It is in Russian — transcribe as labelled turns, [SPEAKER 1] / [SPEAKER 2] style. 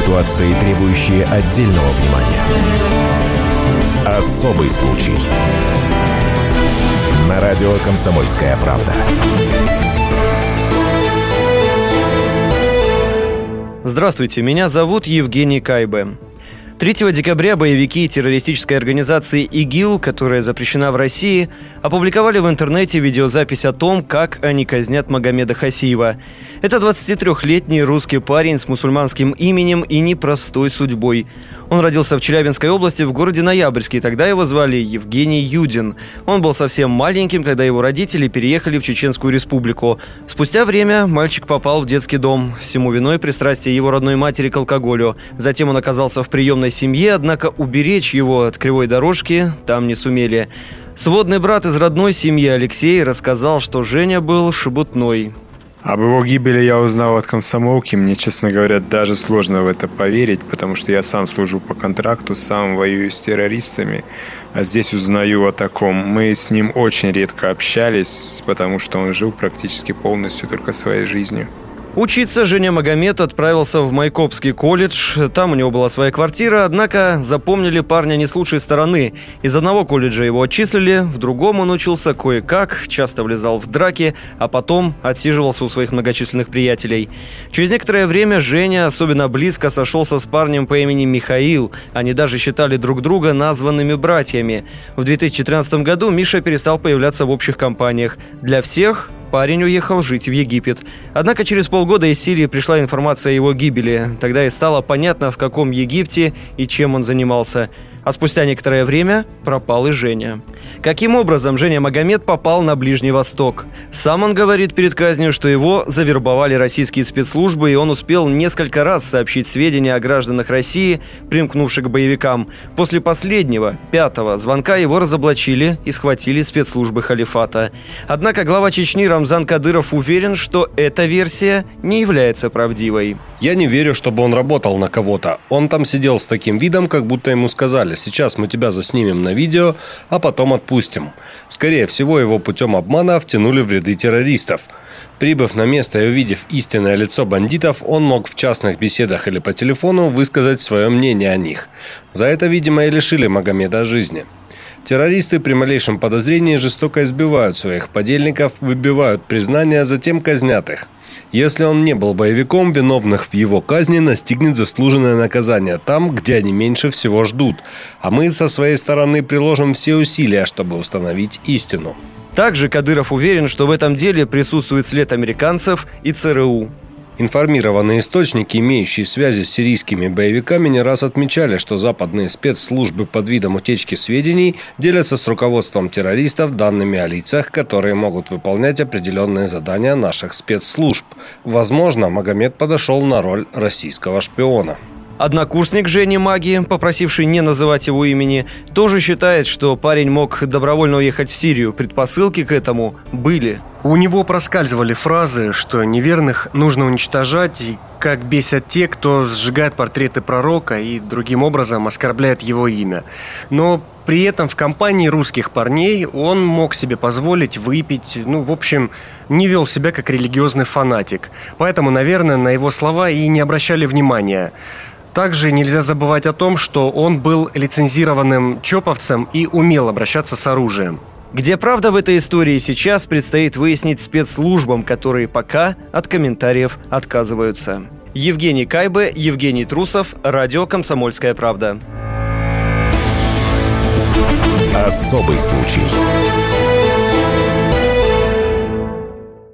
[SPEAKER 1] Ситуации, требующие отдельного внимания. Особый случай. На радио «Комсомольская правда».
[SPEAKER 2] Здравствуйте, меня зовут Евгений Кайбе. 3 декабря боевики террористической организации ИГИЛ, которая запрещена в России, опубликовали в интернете видеозапись о том, как они казнят Магомеда Хасиева. Это 23-летний русский парень с мусульманским именем и непростой судьбой. Он родился в Челябинской области в городе Ноябрьске, тогда его звали Евгений Юдин. Он был совсем маленьким, когда его родители переехали в Чеченскую республику. Спустя время мальчик попал в детский дом. Всему виной пристрастие его родной матери к алкоголю. Затем он оказался в приемной семье, однако уберечь его от кривой дорожки там не сумели. Сводный брат из родной семьи Алексей рассказал, что Женя был шебутной.
[SPEAKER 3] Об его гибели я узнал от комсомолки. Мне, честно говоря, даже сложно в это поверить, потому что я сам служу по контракту, сам воюю с террористами, а здесь узнаю о таком. Мы с ним очень редко общались, потому что он жил практически полностью только своей жизнью.
[SPEAKER 2] Учиться Женя Магомед отправился в Майкопский колледж. Там у него была своя квартира, однако запомнили парня не с лучшей стороны. Из одного колледжа его отчислили, в другом он учился кое-как, часто влезал в драки, а потом отсиживался у своих многочисленных приятелей. Через некоторое время Женя особенно близко сошелся с парнем по имени Михаил. Они даже считали друг друга названными братьями. В 2013 году Миша перестал появляться в общих компаниях. Для всех парень уехал жить в Египет. Однако через полгода из Сирии пришла информация о его гибели. Тогда и стало понятно, в каком Египте и чем он занимался а спустя некоторое время пропал и Женя. Каким образом Женя Магомед попал на Ближний Восток? Сам он говорит перед казнью, что его завербовали российские спецслужбы, и он успел несколько раз сообщить сведения о гражданах России, примкнувших к боевикам. После последнего, пятого, звонка его разоблачили и схватили спецслужбы халифата. Однако глава Чечни Рамзан Кадыров уверен, что эта версия не является правдивой.
[SPEAKER 4] Я не верю, чтобы он работал на кого-то. Он там сидел с таким видом, как будто ему сказали, сейчас мы тебя заснимем на видео, а потом отпустим. Скорее всего, его путем обмана втянули в ряды террористов. Прибыв на место и увидев истинное лицо бандитов, он мог в частных беседах или по телефону высказать свое мнение о них. За это, видимо, и лишили Магомеда жизни. Террористы при малейшем подозрении жестоко избивают своих подельников, выбивают признания, затем казнят их – если он не был боевиком, виновных в его казни настигнет заслуженное наказание там, где они меньше всего ждут. А мы со своей стороны приложим все усилия, чтобы установить истину.
[SPEAKER 2] Также Кадыров уверен, что в этом деле присутствует след американцев и ЦРУ.
[SPEAKER 4] Информированные источники, имеющие связи с сирийскими боевиками, не раз отмечали, что западные спецслужбы под видом утечки сведений делятся с руководством террористов данными о лицах, которые могут выполнять определенные задания наших спецслужб. Возможно, Магомед подошел на роль российского шпиона.
[SPEAKER 2] Однокурсник Жени Маги, попросивший не называть его имени, тоже считает, что парень мог добровольно уехать в Сирию. Предпосылки к этому были.
[SPEAKER 5] У него проскальзывали фразы, что неверных нужно уничтожать, и как бесят те, кто сжигает портреты пророка и другим образом оскорбляет его имя. Но при этом в компании русских парней он мог себе позволить выпить, ну, в общем, не вел себя как религиозный фанатик. Поэтому, наверное, на его слова и не обращали внимания. Также нельзя забывать о том, что он был лицензированным чоповцем и умел обращаться с оружием.
[SPEAKER 2] Где правда в этой истории сейчас предстоит выяснить спецслужбам, которые пока от комментариев отказываются. Евгений Кайбе, Евгений Трусов, радио «Комсомольская правда».
[SPEAKER 1] Особый случай.